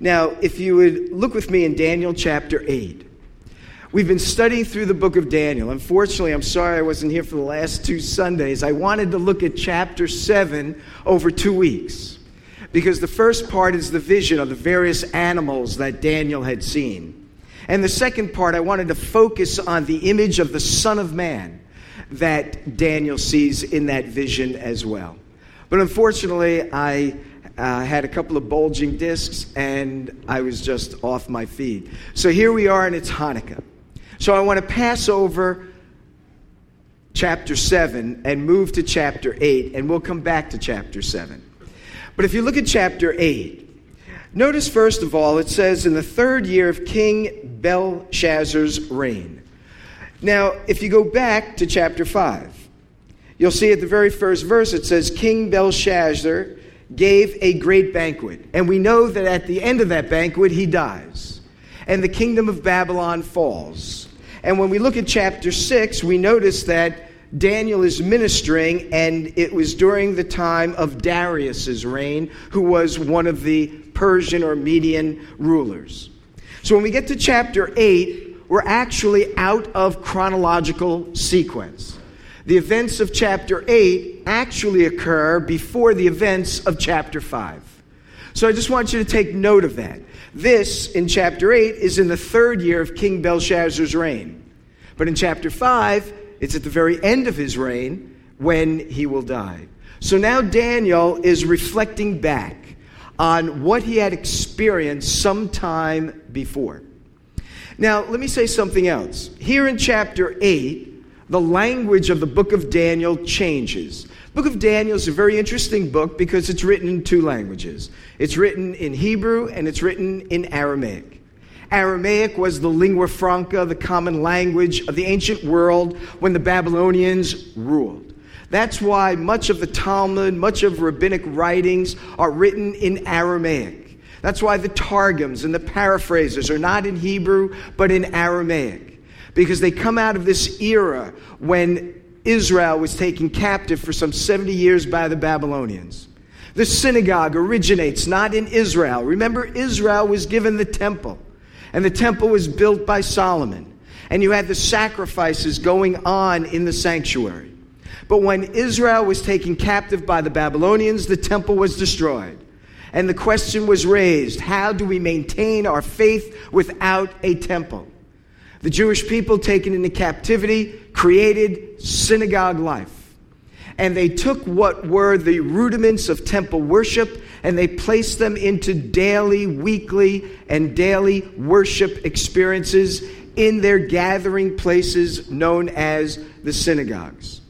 Now, if you would look with me in Daniel chapter 8. We've been studying through the book of Daniel. Unfortunately, I'm sorry I wasn't here for the last two Sundays. I wanted to look at chapter 7 over two weeks because the first part is the vision of the various animals that Daniel had seen. And the second part, I wanted to focus on the image of the Son of Man that Daniel sees in that vision as well. But unfortunately, I uh, had a couple of bulging discs and I was just off my feed. So here we are, and it's Hanukkah. So I want to pass over chapter 7 and move to chapter 8, and we'll come back to chapter 7. But if you look at chapter 8, notice first of all, it says, In the third year of King Belshazzar's reign. Now, if you go back to chapter 5, you'll see at the very first verse it says, King Belshazzar gave a great banquet. And we know that at the end of that banquet, he dies. And the kingdom of Babylon falls. And when we look at chapter 6, we notice that Daniel is ministering, and it was during the time of Darius's reign, who was one of the Persian or Median rulers. So when we get to chapter 8, we're actually out of chronological sequence. The events of chapter 8 actually occur before the events of chapter 5. So I just want you to take note of that. This, in chapter 8, is in the third year of King Belshazzar's reign. But in chapter 5, it's at the very end of his reign when he will die. So now Daniel is reflecting back on what he had experienced sometime before. Now, let me say something else. Here in chapter 8, the language of the book of Daniel changes. Book of Daniel is a very interesting book because it's written in two languages. It's written in Hebrew and it's written in Aramaic. Aramaic was the lingua franca, the common language of the ancient world when the Babylonians ruled. That's why much of the Talmud, much of rabbinic writings are written in Aramaic. That's why the Targums and the paraphrases are not in Hebrew, but in Aramaic. Because they come out of this era when Israel was taken captive for some 70 years by the Babylonians. The synagogue originates not in Israel. Remember, Israel was given the temple, and the temple was built by Solomon. And you had the sacrifices going on in the sanctuary. But when Israel was taken captive by the Babylonians, the temple was destroyed. And the question was raised how do we maintain our faith without a temple? The Jewish people taken into captivity created synagogue life. And they took what were the rudiments of temple worship and they placed them into daily, weekly, and daily worship experiences in their gathering places known as the synagogues.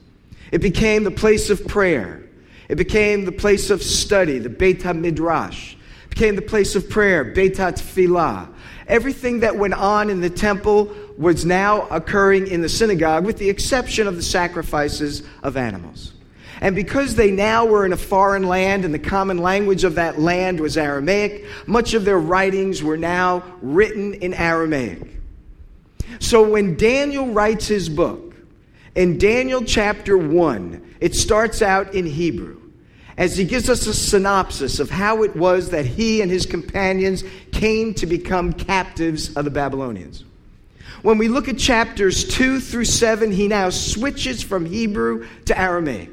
It became the place of prayer. It became the place of study, the Beit HaMidrash. It became the place of prayer, Beit HaTfilah. Everything that went on in the temple was now occurring in the synagogue, with the exception of the sacrifices of animals. And because they now were in a foreign land and the common language of that land was Aramaic, much of their writings were now written in Aramaic. So when Daniel writes his book, in Daniel chapter 1, it starts out in Hebrew as he gives us a synopsis of how it was that he and his companions came to become captives of the Babylonians. When we look at chapters 2 through 7, he now switches from Hebrew to Aramaic.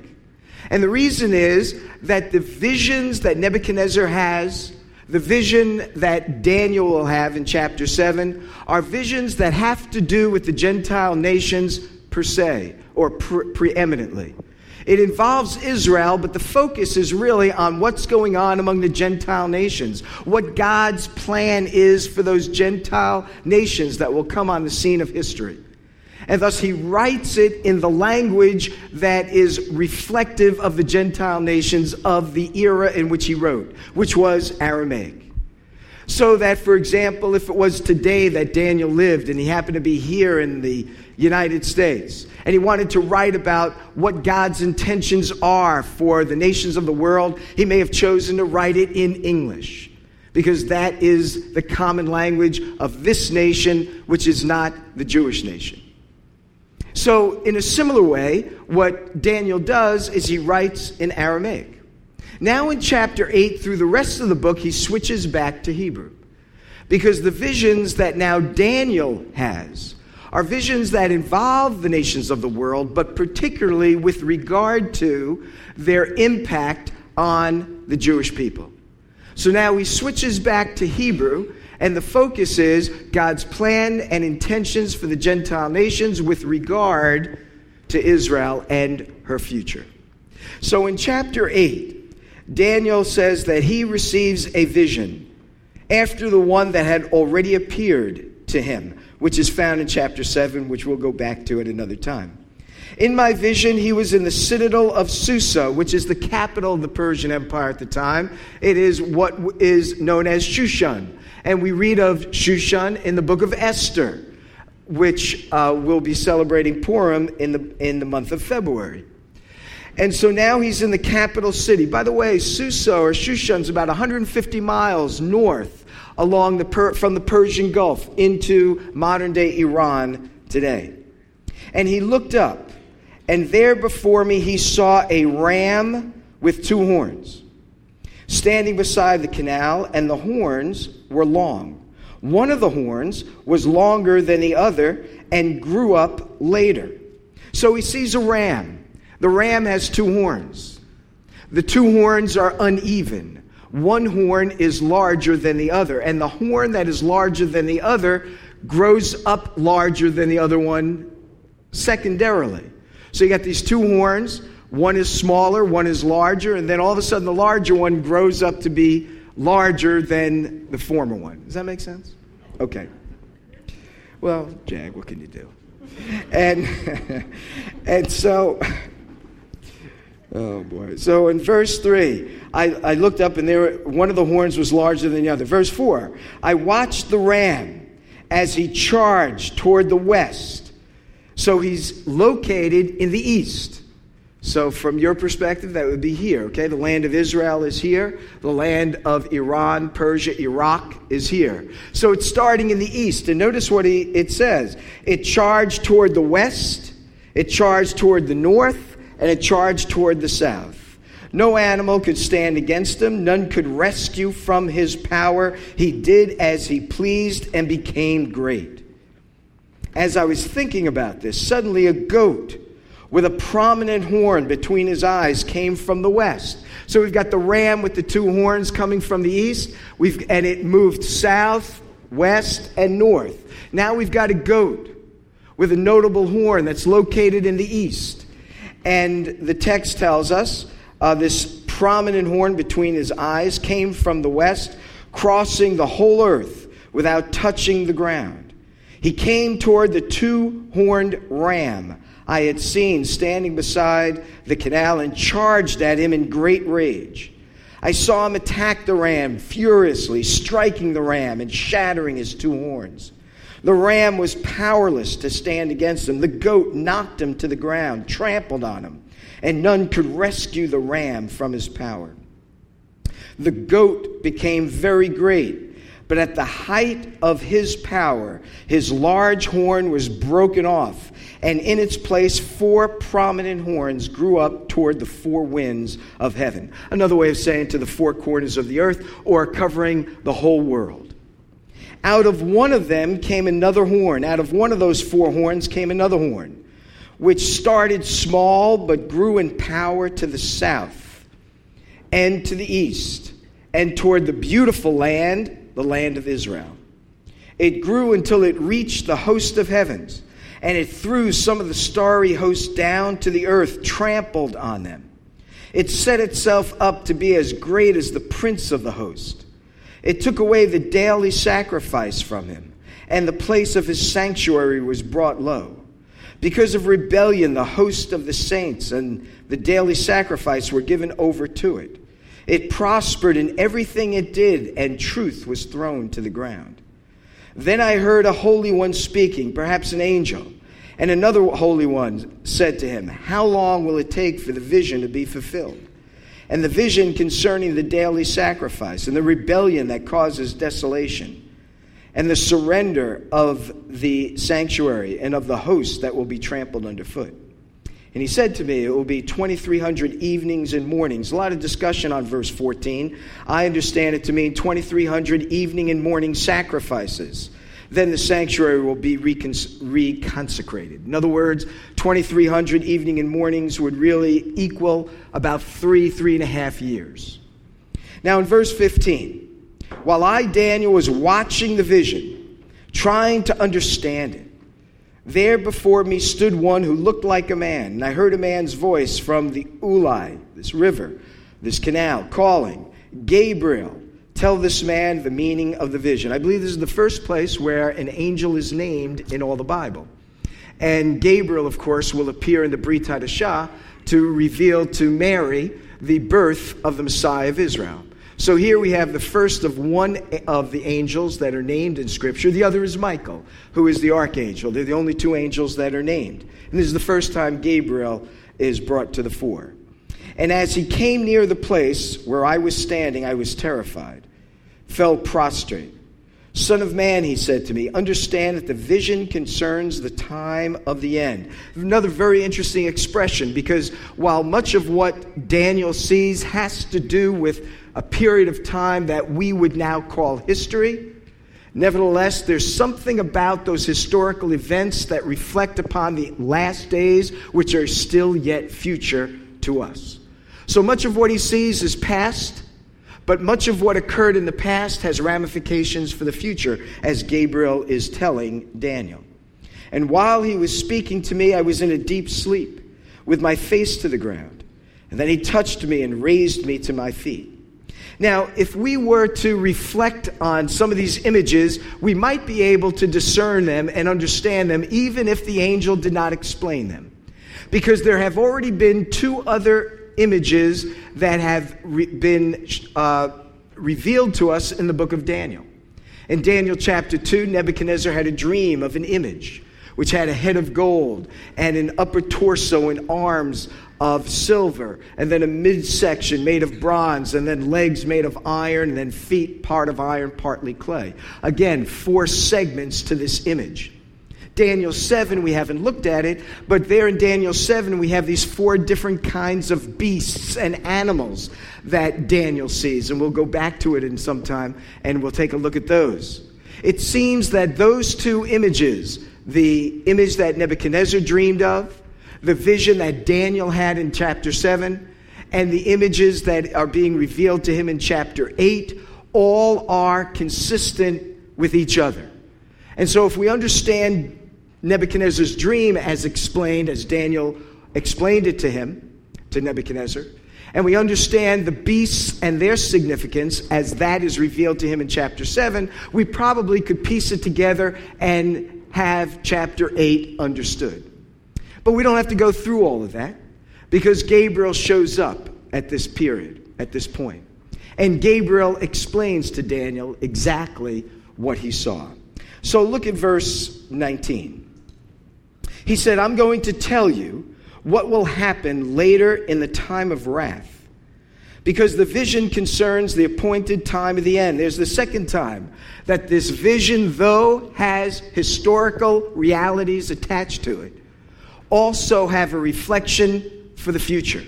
And the reason is that the visions that Nebuchadnezzar has, the vision that Daniel will have in chapter 7, are visions that have to do with the Gentile nations per se, or pre- preeminently. It involves Israel, but the focus is really on what's going on among the Gentile nations, what God's plan is for those Gentile nations that will come on the scene of history. And thus, he writes it in the language that is reflective of the Gentile nations of the era in which he wrote, which was Aramaic. So that, for example, if it was today that Daniel lived and he happened to be here in the United States, and he wanted to write about what God's intentions are for the nations of the world, he may have chosen to write it in English because that is the common language of this nation, which is not the Jewish nation. So, in a similar way, what Daniel does is he writes in Aramaic. Now, in chapter 8, through the rest of the book, he switches back to Hebrew. Because the visions that now Daniel has are visions that involve the nations of the world, but particularly with regard to their impact on the Jewish people. So now he switches back to Hebrew, and the focus is God's plan and intentions for the Gentile nations with regard to Israel and her future. So in chapter 8, Daniel says that he receives a vision after the one that had already appeared to him, which is found in chapter 7, which we'll go back to at another time. In my vision, he was in the citadel of Susa, which is the capital of the Persian Empire at the time. It is what is known as Shushan. And we read of Shushan in the book of Esther, which uh, will be celebrating Purim in the, in the month of February. And so now he's in the capital city. By the way, Susa or Shushan is about 150 miles north along the per- from the Persian Gulf into modern day Iran today. And he looked up and there before me he saw a ram with two horns standing beside the canal, and the horns were long. One of the horns was longer than the other and grew up later. So he sees a ram. The ram has two horns. The two horns are uneven. One horn is larger than the other, and the horn that is larger than the other grows up larger than the other one secondarily. So you got these two horns. One is smaller, one is larger, and then all of a sudden the larger one grows up to be larger than the former one. Does that make sense? Okay. Well, Jag, what can you do? And and so Oh boy. So in verse 3, I, I looked up and there one of the horns was larger than the other. Verse 4, I watched the ram as he charged toward the west so he's located in the east. So, from your perspective, that would be here, okay? The land of Israel is here. The land of Iran, Persia, Iraq is here. So, it's starting in the east. And notice what he, it says it charged toward the west, it charged toward the north, and it charged toward the south. No animal could stand against him, none could rescue from his power. He did as he pleased and became great as I was thinking about this, suddenly a goat with a prominent horn between his eyes came from the west. So we've got the ram with the two horns coming from the east, we've, and it moved south, west, and north. Now we've got a goat with a notable horn that's located in the east. And the text tells us uh, this prominent horn between his eyes came from the west, crossing the whole earth without touching the ground. He came toward the two horned ram I had seen standing beside the canal and charged at him in great rage. I saw him attack the ram furiously, striking the ram and shattering his two horns. The ram was powerless to stand against him. The goat knocked him to the ground, trampled on him, and none could rescue the ram from his power. The goat became very great but at the height of his power, his large horn was broken off, and in its place, four prominent horns grew up toward the four winds of heaven. Another way of saying to the four corners of the earth, or covering the whole world. Out of one of them came another horn. Out of one of those four horns came another horn, which started small but grew in power to the south and to the east and toward the beautiful land the land of Israel. It grew until it reached the host of heavens, and it threw some of the starry host down to the earth, trampled on them. It set itself up to be as great as the prince of the host. It took away the daily sacrifice from him, and the place of his sanctuary was brought low. Because of rebellion, the host of the saints and the daily sacrifice were given over to it. It prospered in everything it did, and truth was thrown to the ground. Then I heard a holy one speaking, perhaps an angel, and another holy one said to him, How long will it take for the vision to be fulfilled? And the vision concerning the daily sacrifice, and the rebellion that causes desolation, and the surrender of the sanctuary and of the host that will be trampled underfoot. And he said to me, It will be 2,300 evenings and mornings. A lot of discussion on verse 14. I understand it to mean 2,300 evening and morning sacrifices. Then the sanctuary will be recons- reconsecrated. In other words, 2,300 evening and mornings would really equal about three, three and a half years. Now, in verse 15, while I, Daniel, was watching the vision, trying to understand it, there before me stood one who looked like a man, and I heard a man's voice from the Ulai, this river, this canal, calling, Gabriel, tell this man the meaning of the vision. I believe this is the first place where an angel is named in all the Bible. And Gabriel, of course, will appear in the Brit Hadashah to reveal to Mary the birth of the Messiah of Israel. So here we have the first of one of the angels that are named in Scripture. The other is Michael, who is the archangel. They're the only two angels that are named. And this is the first time Gabriel is brought to the fore. And as he came near the place where I was standing, I was terrified, fell prostrate. Son of man, he said to me, understand that the vision concerns the time of the end. Another very interesting expression because while much of what Daniel sees has to do with a period of time that we would now call history. Nevertheless, there's something about those historical events that reflect upon the last days, which are still yet future to us. So much of what he sees is past, but much of what occurred in the past has ramifications for the future, as Gabriel is telling Daniel. And while he was speaking to me, I was in a deep sleep, with my face to the ground. And then he touched me and raised me to my feet. Now, if we were to reflect on some of these images, we might be able to discern them and understand them, even if the angel did not explain them. Because there have already been two other images that have re- been uh, revealed to us in the book of Daniel. In Daniel chapter 2, Nebuchadnezzar had a dream of an image which had a head of gold and an upper torso and arms of silver, and then a midsection made of bronze, and then legs made of iron, and then feet part of iron, partly clay. Again, four segments to this image. Daniel 7, we haven't looked at it, but there in Daniel 7, we have these four different kinds of beasts and animals that Daniel sees. And we'll go back to it in some time and we'll take a look at those. It seems that those two images, the image that Nebuchadnezzar dreamed of the vision that Daniel had in chapter 7 and the images that are being revealed to him in chapter 8 all are consistent with each other. And so, if we understand Nebuchadnezzar's dream as explained, as Daniel explained it to him, to Nebuchadnezzar, and we understand the beasts and their significance as that is revealed to him in chapter 7, we probably could piece it together and have chapter 8 understood. But we don't have to go through all of that because Gabriel shows up at this period, at this point. And Gabriel explains to Daniel exactly what he saw. So look at verse 19. He said, I'm going to tell you what will happen later in the time of wrath. Because the vision concerns the appointed time of the end. There's the second time that this vision, though has historical realities attached to it, also have a reflection for the future.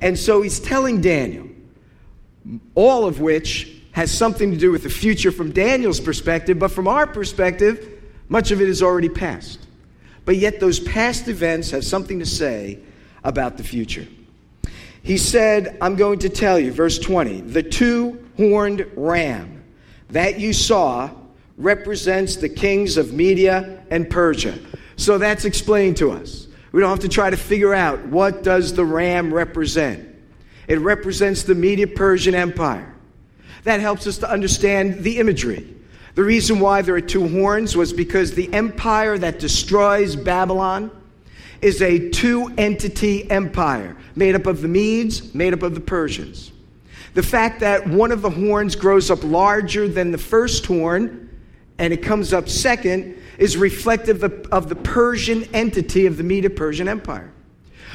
And so he's telling Daniel, all of which has something to do with the future from Daniel's perspective, but from our perspective, much of it is already past. But yet, those past events have something to say about the future. He said, I'm going to tell you, verse 20, the two horned ram that you saw represents the kings of Media and Persia. So that's explained to us. We don't have to try to figure out what does the ram represent. It represents the Media Persian Empire. That helps us to understand the imagery. The reason why there are two horns was because the empire that destroys Babylon is a two entity empire made up of the Medes, made up of the Persians. The fact that one of the horns grows up larger than the first horn and it comes up second is reflective of the Persian entity of the Medo Persian Empire.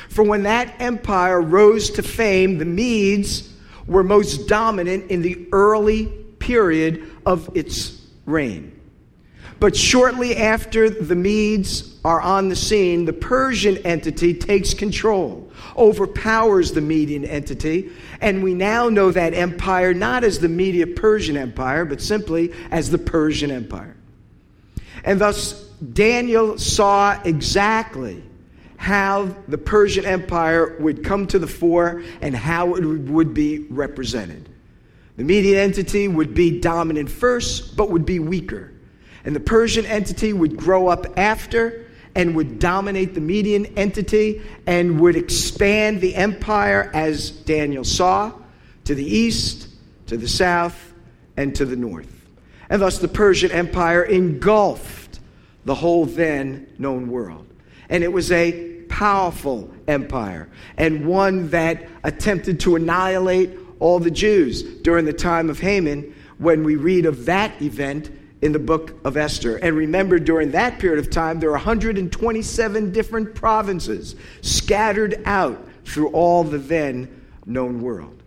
For when that empire rose to fame, the Medes were most dominant in the early period of its reign. But shortly after the Medes are on the scene, the Persian entity takes control, overpowers the Median entity, and we now know that empire not as the Media Persian Empire, but simply as the Persian Empire. And thus, Daniel saw exactly how the Persian Empire would come to the fore and how it would be represented. The Median entity would be dominant first, but would be weaker. And the Persian entity would grow up after and would dominate the Median entity and would expand the empire as Daniel saw to the east, to the south, and to the north. And thus the Persian Empire engulfed the whole then known world. And it was a powerful empire and one that attempted to annihilate all the Jews during the time of Haman when we read of that event in the book of Esther. And remember, during that period of time, there are 127 different provinces scattered out through all the then known world.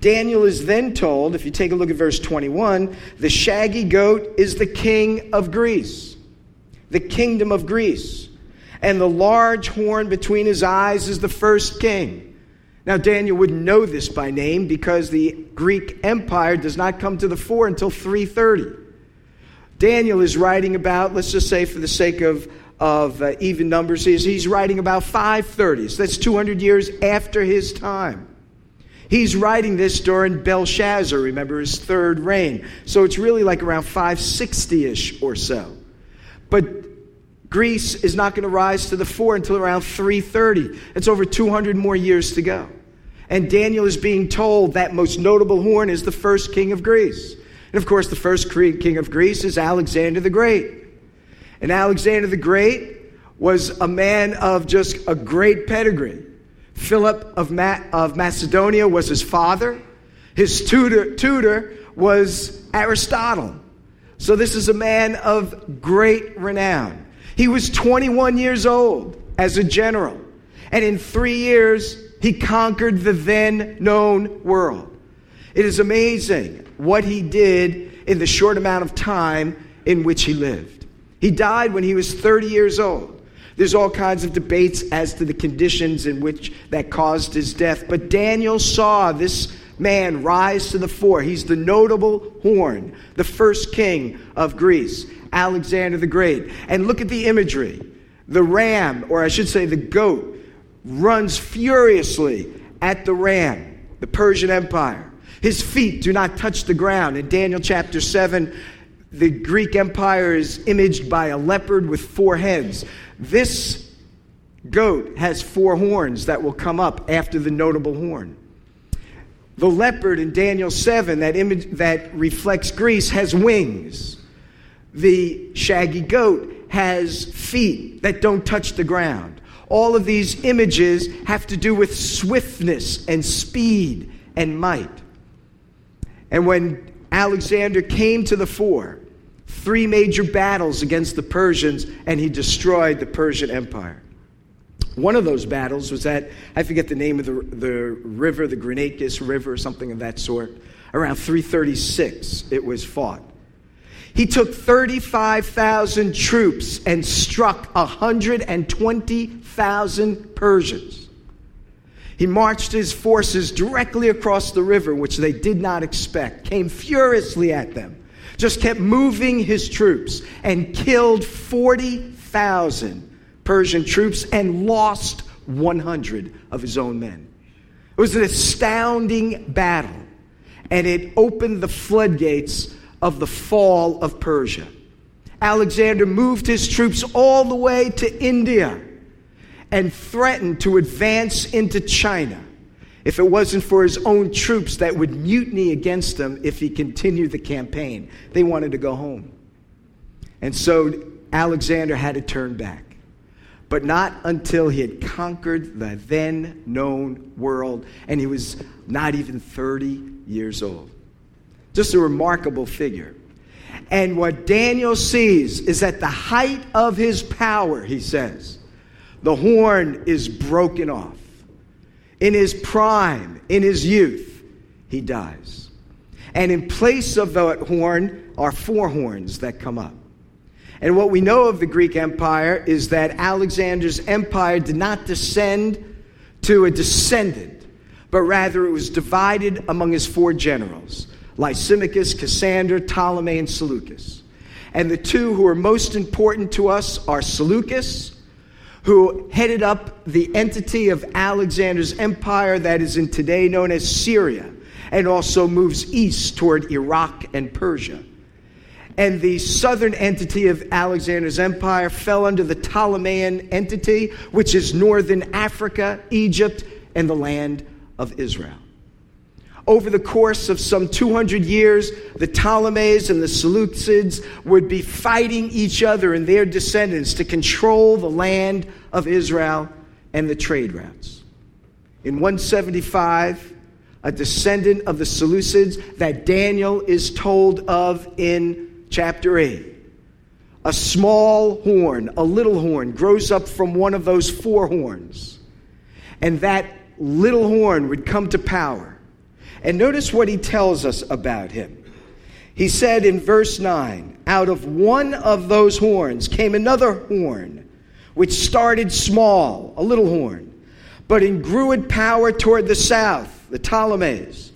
Daniel is then told, if you take a look at verse 21, the shaggy goat is the king of Greece, the kingdom of Greece. And the large horn between his eyes is the first king. Now, Daniel wouldn't know this by name because the Greek Empire does not come to the fore until 330. Daniel is writing about, let's just say for the sake of, of uh, even numbers, he's, he's writing about 530. So that's 200 years after his time. He's writing this during Belshazzar, remember his third reign. So it's really like around 560 ish or so. But Greece is not going to rise to the fore until around 330. It's over 200 more years to go. And Daniel is being told that most notable horn is the first king of Greece. And of course, the first king of Greece is Alexander the Great. And Alexander the Great was a man of just a great pedigree. Philip of, Ma- of Macedonia was his father. His tutor, tutor was Aristotle. So this is a man of great renown. He was 21 years old as a general. And in three years, he conquered the then known world. It is amazing what he did in the short amount of time in which he lived. He died when he was 30 years old. There's all kinds of debates as to the conditions in which that caused his death, but Daniel saw this man rise to the fore. He's the notable horn, the first king of Greece, Alexander the Great. And look at the imagery. The ram, or I should say the goat, runs furiously at the ram, the Persian Empire. His feet do not touch the ground. In Daniel chapter 7, the Greek Empire is imaged by a leopard with four heads. This goat has four horns that will come up after the notable horn. The leopard in Daniel 7, that image that reflects Greece, has wings. The shaggy goat has feet that don't touch the ground. All of these images have to do with swiftness and speed and might. And when Alexander came to the fore, three major battles against the Persians, and he destroyed the Persian Empire. One of those battles was at, I forget the name of the, the river, the Granicus River, or something of that sort. Around 336, it was fought. He took 35,000 troops and struck 120,000 Persians. He marched his forces directly across the river, which they did not expect, came furiously at them, just kept moving his troops, and killed 40,000 Persian troops and lost 100 of his own men. It was an astounding battle, and it opened the floodgates of the fall of Persia. Alexander moved his troops all the way to India and threatened to advance into China if it wasn't for his own troops that would mutiny against him if he continued the campaign. They wanted to go home. And so Alexander had to turn back. But not until he had conquered the then known world, and he was not even 30 years old. Just a remarkable figure. And what Daniel sees is at the height of his power, he says, the horn is broken off. In his prime, in his youth, he dies. And in place of that horn are four horns that come up. And what we know of the Greek Empire is that Alexander's empire did not descend to a descendant, but rather it was divided among his four generals Lysimachus, Cassander, Ptolemy, and Seleucus. And the two who are most important to us are Seleucus, who headed up the entity of Alexander's empire that is in today known as Syria, and also moves east toward Iraq and Persia. And the southern entity of Alexander's empire fell under the Ptolemean entity, which is northern Africa, Egypt, and the land of Israel over the course of some 200 years, the Ptolemies and the Seleucids would be fighting each other and their descendants to control the land of Israel and the trade routes. In 175, a descendant of the Seleucids that Daniel is told of in chapter 8. A small horn, a little horn, grows up from one of those four horns. And that little horn would come to power and notice what he tells us about him. He said in verse 9, Out of one of those horns came another horn, which started small, a little horn, but in grew in power toward the south, the Ptolemies,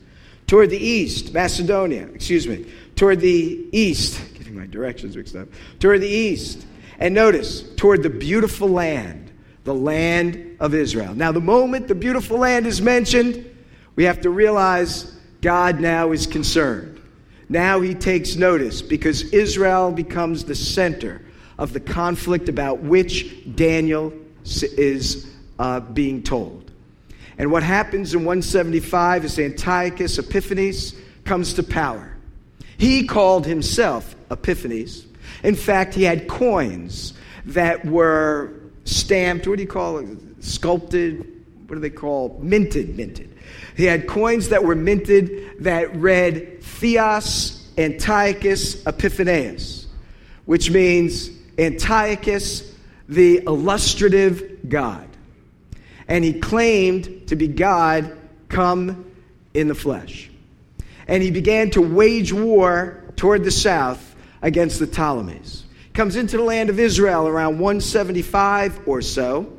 toward the east, Macedonia, excuse me, toward the east, getting my directions mixed up, toward the east. And notice, toward the beautiful land, the land of Israel. Now, the moment the beautiful land is mentioned, we have to realize God now is concerned. Now he takes notice because Israel becomes the center of the conflict about which Daniel is uh, being told. And what happens in 175 is Antiochus Epiphanes comes to power. He called himself Epiphanes. In fact, he had coins that were stamped, what do you call it? Sculpted, what do they call? Minted, minted he had coins that were minted that read Theos Antiochus Epiphanes, which means Antiochus, the illustrative God. And he claimed to be God come in the flesh. And he began to wage war toward the south against the Ptolemies. Comes into the land of Israel around 175 or so,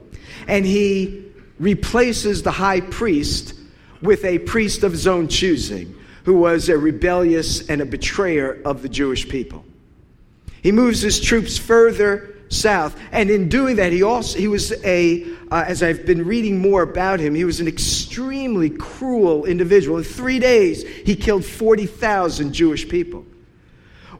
and he replaces the high priest with a priest of his own choosing who was a rebellious and a betrayer of the Jewish people. He moves his troops further south, and in doing that, he also he was a uh, as I've been reading more about him, he was an extremely cruel individual. In three days, he killed forty thousand Jewish people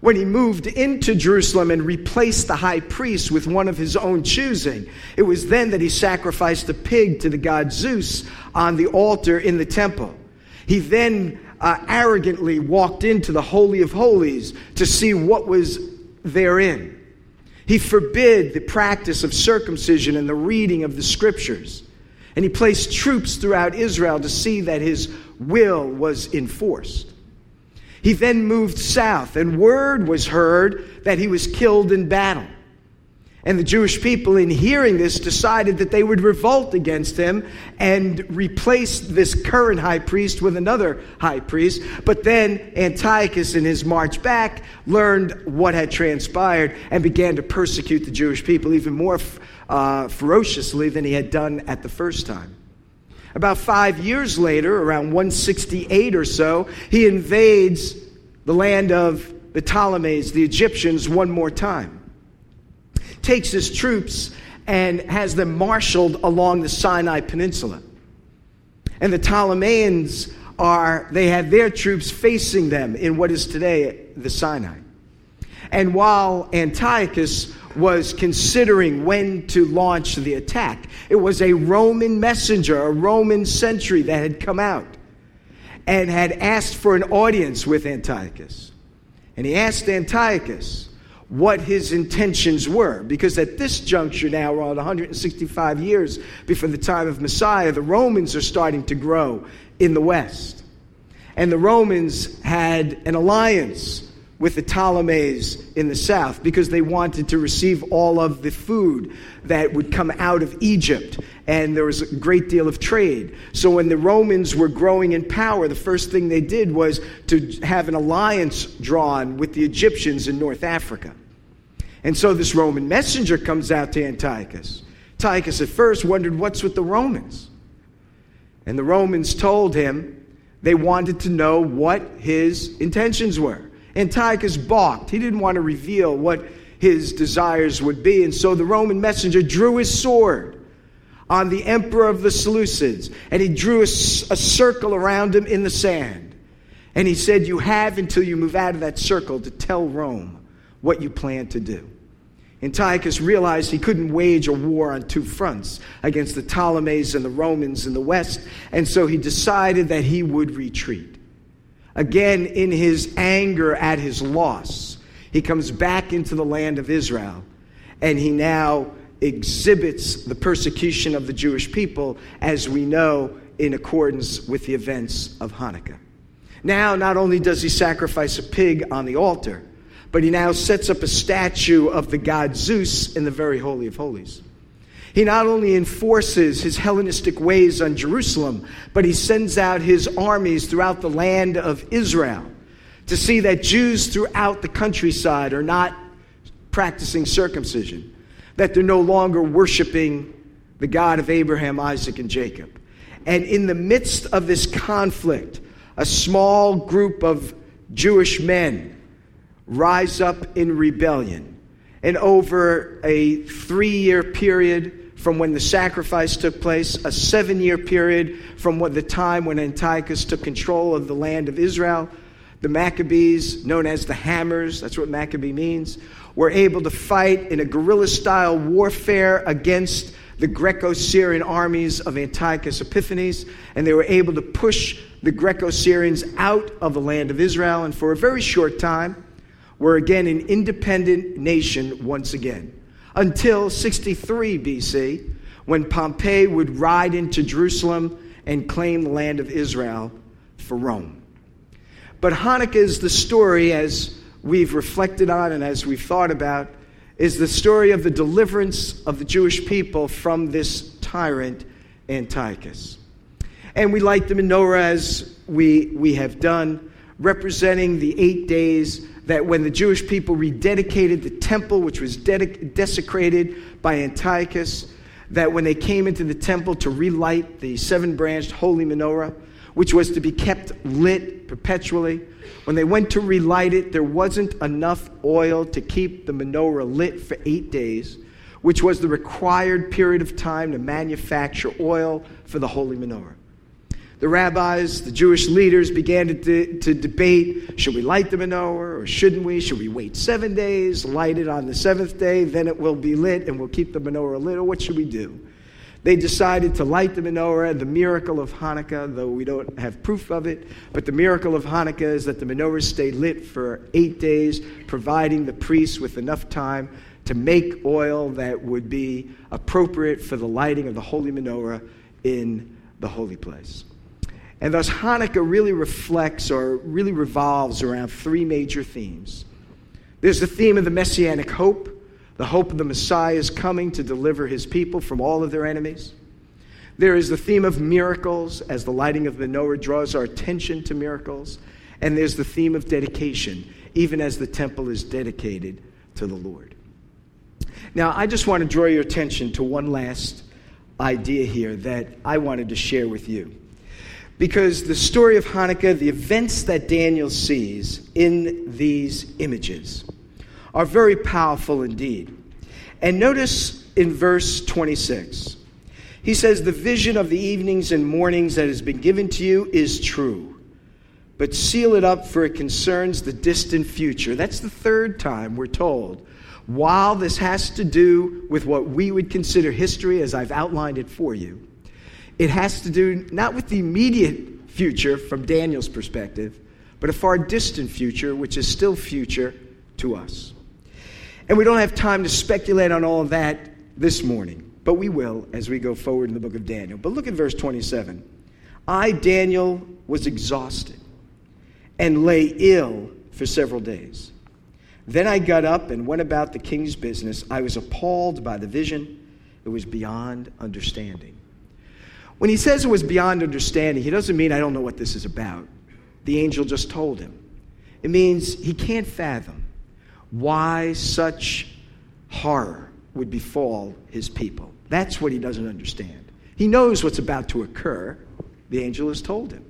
when he moved into Jerusalem and replaced the high priest with one of his own choosing. It was then that he sacrificed a pig to the god Zeus on the altar in the temple. He then uh, arrogantly walked into the Holy of Holies to see what was therein. He forbid the practice of circumcision and the reading of the scriptures. And he placed troops throughout Israel to see that his will was enforced. He then moved south, and word was heard that he was killed in battle. And the Jewish people, in hearing this, decided that they would revolt against him and replace this current high priest with another high priest. But then Antiochus, in his march back, learned what had transpired and began to persecute the Jewish people even more uh, ferociously than he had done at the first time. About five years later, around 168 or so, he invades the land of the Ptolemies, the Egyptians, one more time. Takes his troops and has them marshaled along the Sinai Peninsula. And the Ptolemies are, they had their troops facing them in what is today the Sinai. And while Antiochus was considering when to launch the attack. It was a Roman messenger, a Roman sentry that had come out and had asked for an audience with Antiochus. And he asked Antiochus what his intentions were, because at this juncture now, around 165 years before the time of Messiah, the Romans are starting to grow in the West. And the Romans had an alliance with the Ptolemies in the south because they wanted to receive all of the food that would come out of Egypt. And there was a great deal of trade. So when the Romans were growing in power, the first thing they did was to have an alliance drawn with the Egyptians in North Africa. And so this Roman messenger comes out to Antiochus. Antiochus at first wondered what's with the Romans. And the Romans told him they wanted to know what his intentions were. Antiochus balked. He didn't want to reveal what his desires would be. And so the Roman messenger drew his sword on the emperor of the Seleucids, and he drew a, a, circle around him in the sand. And he said, You have until you move out of that circle to tell Rome what you plan to do. Antiochus realized he couldn't wage a war on two fronts against the Ptolemies and the Romans in the west, and so he decided that he would retreat. Again, in his anger at his loss, he comes back into the land of Israel, and he now exhibits the persecution of the Jewish people, as we know, in accordance with the events of Hanukkah. Now, not only does he sacrifice a pig on the altar, but he now sets up a statue of the god Zeus in the very Holy of Holies. He not only enforces his Hellenistic ways on Jerusalem, but he sends out his armies throughout the land of Israel to see that Jews throughout the countryside are not practicing circumcision, that they're no longer worshiping the God of Abraham, Isaac, and Jacob. And in the midst of this conflict, a small group of Jewish men rise up in rebellion. And over a three year period from when the sacrifice took place, a seven year period from what the time when Antiochus took control of the land of Israel, the Maccabees, known as the Hammers, that's what Maccabee means, were able to fight in a guerrilla style warfare against the Greco Syrian armies of Antiochus Epiphanes, and they were able to push the Greco Syrians out of the land of Israel. And for a very short time, were again an independent nation once again. Until 63 BC, when Pompey would ride into Jerusalem and claim the land of Israel for Rome. But Hanukkah is the story, as we've reflected on and as we've thought about, is the story of the deliverance of the Jewish people from this tyrant, Antiochus. And we light the menorah as we, we have done, representing the eight days that when the Jewish people rededicated the temple, which was dedic- desecrated by Antiochus, that when they came into the temple to relight the seven branched holy menorah, which was to be kept lit perpetually, when they went to relight it, there wasn't enough oil to keep the menorah lit for eight days, which was the required period of time to manufacture oil for the holy menorah the rabbis, the Jewish leaders began to, de- to debate should we light the menorah or shouldn't we? Should we wait seven days, light it on the seventh day, then it will be lit and we'll keep the menorah lit, or what should we do? They decided to light the menorah, the miracle of Hanukkah, though we don't have proof of it. But the miracle of Hanukkah is that the menorah stayed lit for eight days, providing the priests with enough time to make oil that would be appropriate for the lighting of the holy menorah in the holy place. And thus, Hanukkah really reflects or really revolves around three major themes. There's the theme of the messianic hope, the hope of the Messiah is coming to deliver his people from all of their enemies. There is the theme of miracles, as the lighting of the menorah draws our attention to miracles. And there's the theme of dedication, even as the temple is dedicated to the Lord. Now, I just want to draw your attention to one last idea here that I wanted to share with you because the story of Hanukkah, the events that Daniel sees in these images, are very powerful indeed. And notice in verse 26, he says, The vision of the evenings and mornings that has been given to you is true, but seal it up, for it concerns the distant future. That's the third time we're told. While this has to do with what we would consider history, as I've outlined it for you, it has to do not with the immediate future from Daniel's perspective, but a far distant future, which is still future to us. And we don't have time to speculate on all of that this morning, but we will as we go forward in the book of Daniel. But look at verse 27. I, Daniel, was exhausted and lay ill for several days. Then I got up and went about the king's business. I was appalled by the vision, it was beyond understanding. When he says it was beyond understanding, he doesn't mean I don't know what this is about. The angel just told him. It means he can't fathom why such horror would befall his people. That's what he doesn't understand. He knows what's about to occur, the angel has told him.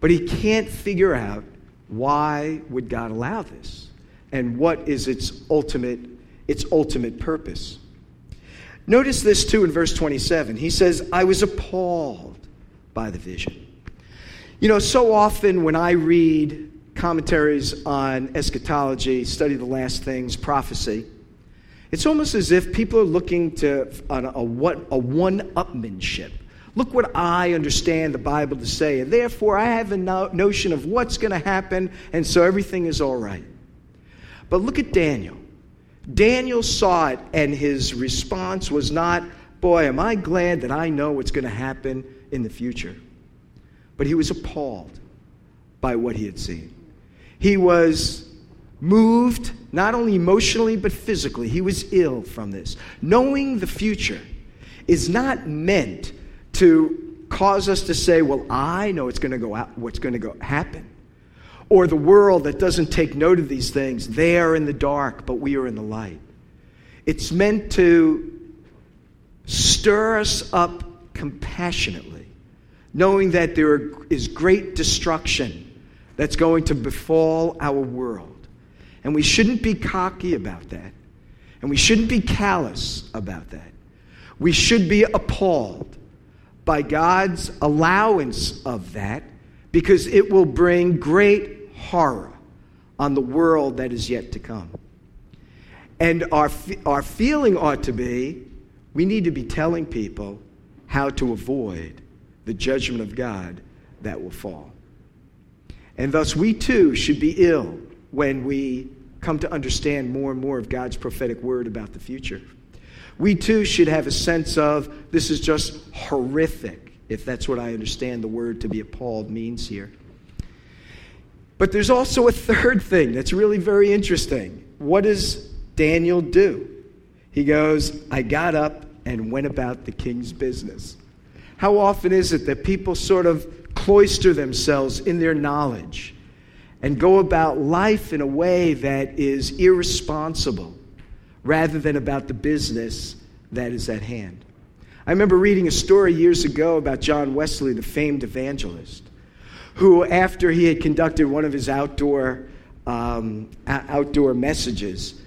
But he can't figure out why would God allow this and what is its ultimate its ultimate purpose. Notice this too in verse 27. He says, "I was appalled by the vision." You know, so often when I read commentaries on eschatology, study the last things, prophecy, it's almost as if people are looking to on a, a, a one-upmanship. Look what I understand the Bible to say, and therefore I have a no- notion of what's going to happen, and so everything is all right. But look at Daniel. Daniel saw it, and his response was not, Boy, am I glad that I know what's going to happen in the future. But he was appalled by what he had seen. He was moved, not only emotionally, but physically. He was ill from this. Knowing the future is not meant to cause us to say, well, I know it's going to go out, what's going to go happen. Or the world that doesn't take note of these things, they are in the dark, but we are in the light. It's meant to stir us up compassionately, knowing that there is great destruction that's going to befall our world. And we shouldn't be cocky about that. And we shouldn't be callous about that. We should be appalled by God's allowance of that because it will bring great horror on the world that is yet to come. And our, our feeling ought to be we need to be telling people how to avoid the judgment of God that will fall. And thus, we too should be ill when we come to understand more and more of God's prophetic word about the future. We too should have a sense of this is just horrific, if that's what I understand the word to be appalled means here. But there's also a third thing that's really very interesting. What does Daniel do? He goes, I got up and went about the king's business. How often is it that people sort of cloister themselves in their knowledge and go about life in a way that is irresponsible rather than about the business that is at hand. I remember reading a story years ago about John Wesley, the famed evangelist, who, after he had conducted one of his outdoor, um, outdoor messages,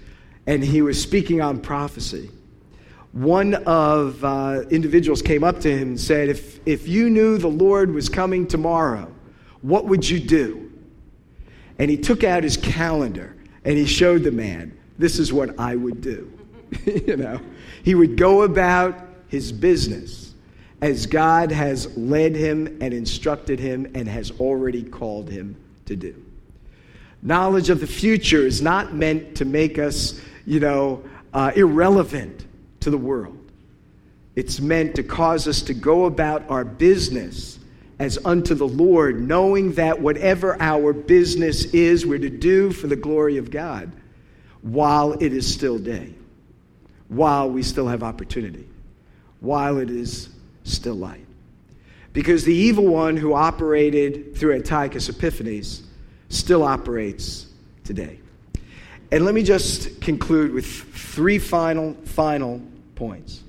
and he was speaking on prophecy, one of uh, individuals came up to him and said, if, if you knew the Lord was coming tomorrow, what would you do? And he took out his calendar and he showed the man, this is what I would do. you know, he would go about his business as God has led him and instructed him and has already called him to do. Knowledge of the future is not meant to make us, you know, uh, irrelevant to the world. It's meant to cause us to go about our business as unto the Lord, knowing that whatever our business is, we're to do for the glory of God while it is still day, while we still have opportunity, while it is still light. Because the evil one who operated through Antiochus Epiphanes still operates today. And let me just conclude with three final, final points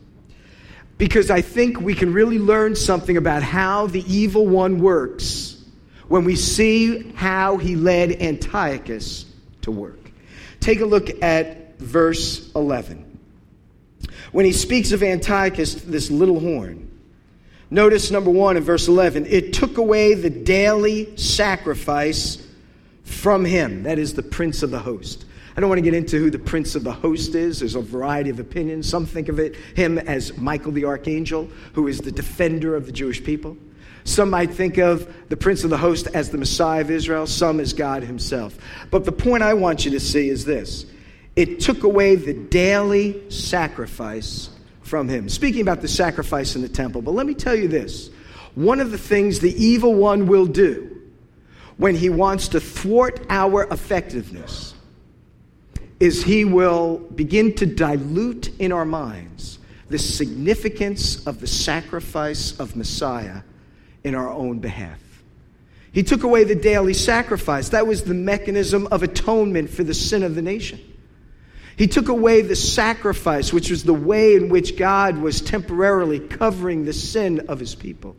because I think we can really learn something about how the evil one works when we see how he led Antiochus to work. Take a look at verse 11. When he speaks of Antiochus, this little horn, notice number one in verse 11 it took away the daily sacrifice from him, that is the prince of the host. I don't want to get into who the prince of the host is. There's a variety of opinions. Some think of it him as Michael the archangel, who is the defender of the Jewish people. Some might think of the prince of the host as the Messiah of Israel, some as God himself. But the point I want you to see is this it took away the daily sacrifice from him. Speaking about the sacrifice in the temple, but let me tell you this one of the things the evil one will do when he wants to thwart our effectiveness is he will begin to dilute in our minds the significance of the sacrifice of Messiah in our own behalf. He took away the daily sacrifice. That was the mechanism of atonement for the sin of the nation. He took away the sacrifice, which was the way in which God was temporarily covering the sin of his people.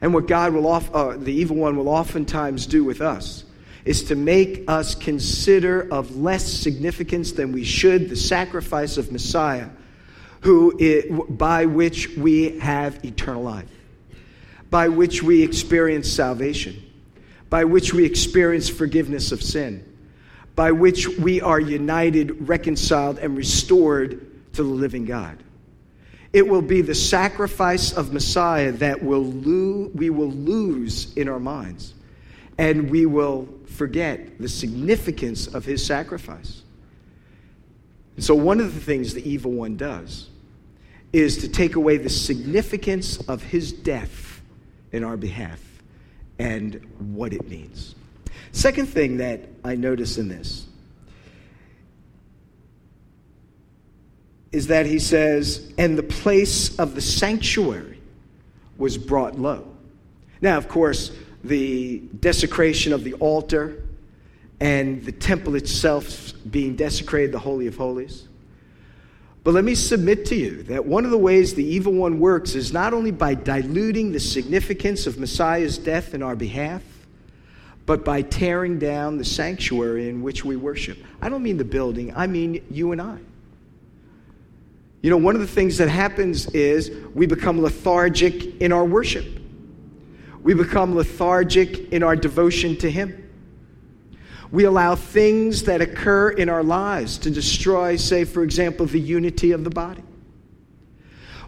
And what God will, off, uh, the evil one will oftentimes do with us is to make us consider of less significance than we should the sacrifice of Messiah, who it, by which we have eternal life, by which we experience salvation, by which we experience forgiveness of sin by which we are united, reconciled, and restored to the living God. It will be the sacrifice of Messiah that will lo- we will lose in our minds, and we will forget the significance of his sacrifice. So, one of the things the evil one does is to take away the significance of his death in our behalf and what it means. Second thing that I notice in this is that he says, and the place of the sanctuary was brought low. Now, of course, the desecration of the altar and the temple itself being desecrated, the Holy of Holies. But let me submit to you that one of the ways the evil one works is not only by diluting the significance of Messiah's death in our behalf, but by tearing down the sanctuary in which we worship. I don't mean the building, I mean you and I. You know, one of the things that happens is we become lethargic in our worship. We become lethargic in our devotion to Him. We allow things that occur in our lives to destroy, say, for example, the unity of the body.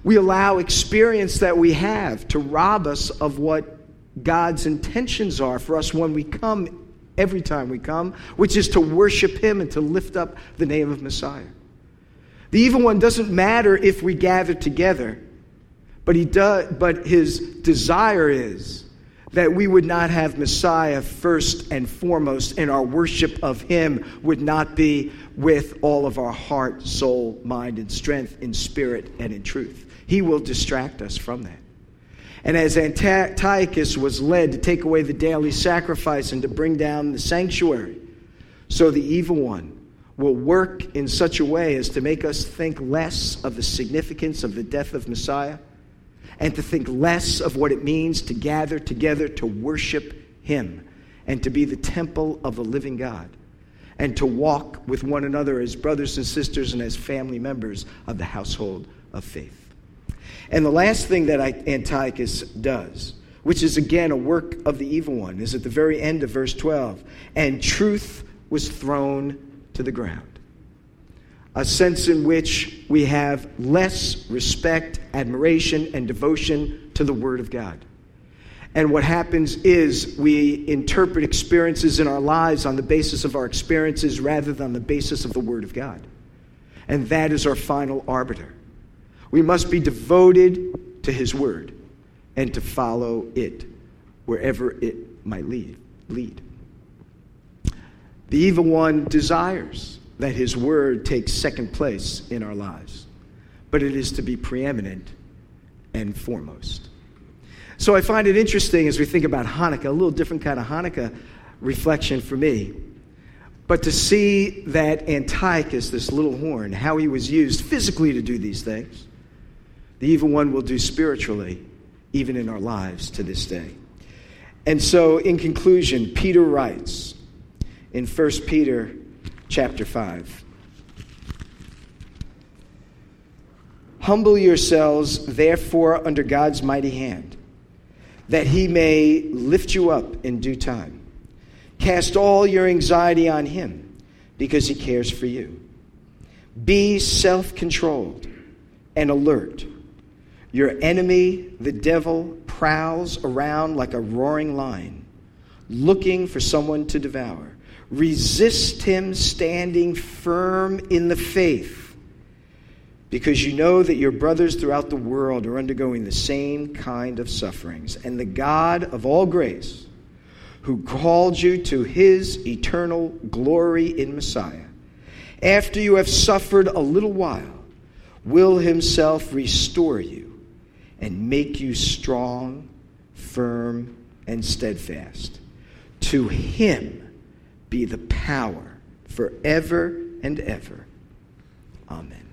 We allow experience that we have to rob us of what God's intentions are for us when we come, every time we come, which is to worship Him and to lift up the name of Messiah. The evil one doesn't matter if we gather together, but, he does, but his desire is that we would not have Messiah first and foremost, and our worship of Him would not be with all of our heart, soul, mind, and strength, in spirit and in truth. He will distract us from that. And as Antiochus was led to take away the daily sacrifice and to bring down the sanctuary, so the evil one will work in such a way as to make us think less of the significance of the death of Messiah and to think less of what it means to gather together to worship Him and to be the temple of the living God and to walk with one another as brothers and sisters and as family members of the household of faith. And the last thing that Antiochus does, which is again a work of the evil one, is at the very end of verse 12. And truth was thrown to the ground. A sense in which we have less respect, admiration, and devotion to the Word of God. And what happens is we interpret experiences in our lives on the basis of our experiences rather than the basis of the Word of God. And that is our final arbiter. We must be devoted to His Word and to follow it wherever it might lead. lead. The evil one desires that His Word takes second place in our lives, but it is to be preeminent and foremost. So I find it interesting as we think about Hanukkah, a little different kind of Hanukkah reflection for me. But to see that Antiochus, this little horn, how he was used physically to do these things, the evil one will do spiritually, even in our lives to this day. And so, in conclusion, Peter writes in 1 Peter chapter 5 Humble yourselves, therefore, under God's mighty hand, that he may lift you up in due time. Cast all your anxiety on him, because he cares for you. Be self controlled and alert your enemy, the devil, prowls around like a roaring lion, looking for someone to devour. Resist him standing firm in the faith, because you know that your brothers throughout the world are undergoing the same kind of sufferings. And the God of all grace, who called you to his eternal glory in Messiah, after you have suffered a little while, will himself restore you and make you strong, firm, and steadfast. To him be the power forever and ever. Amen.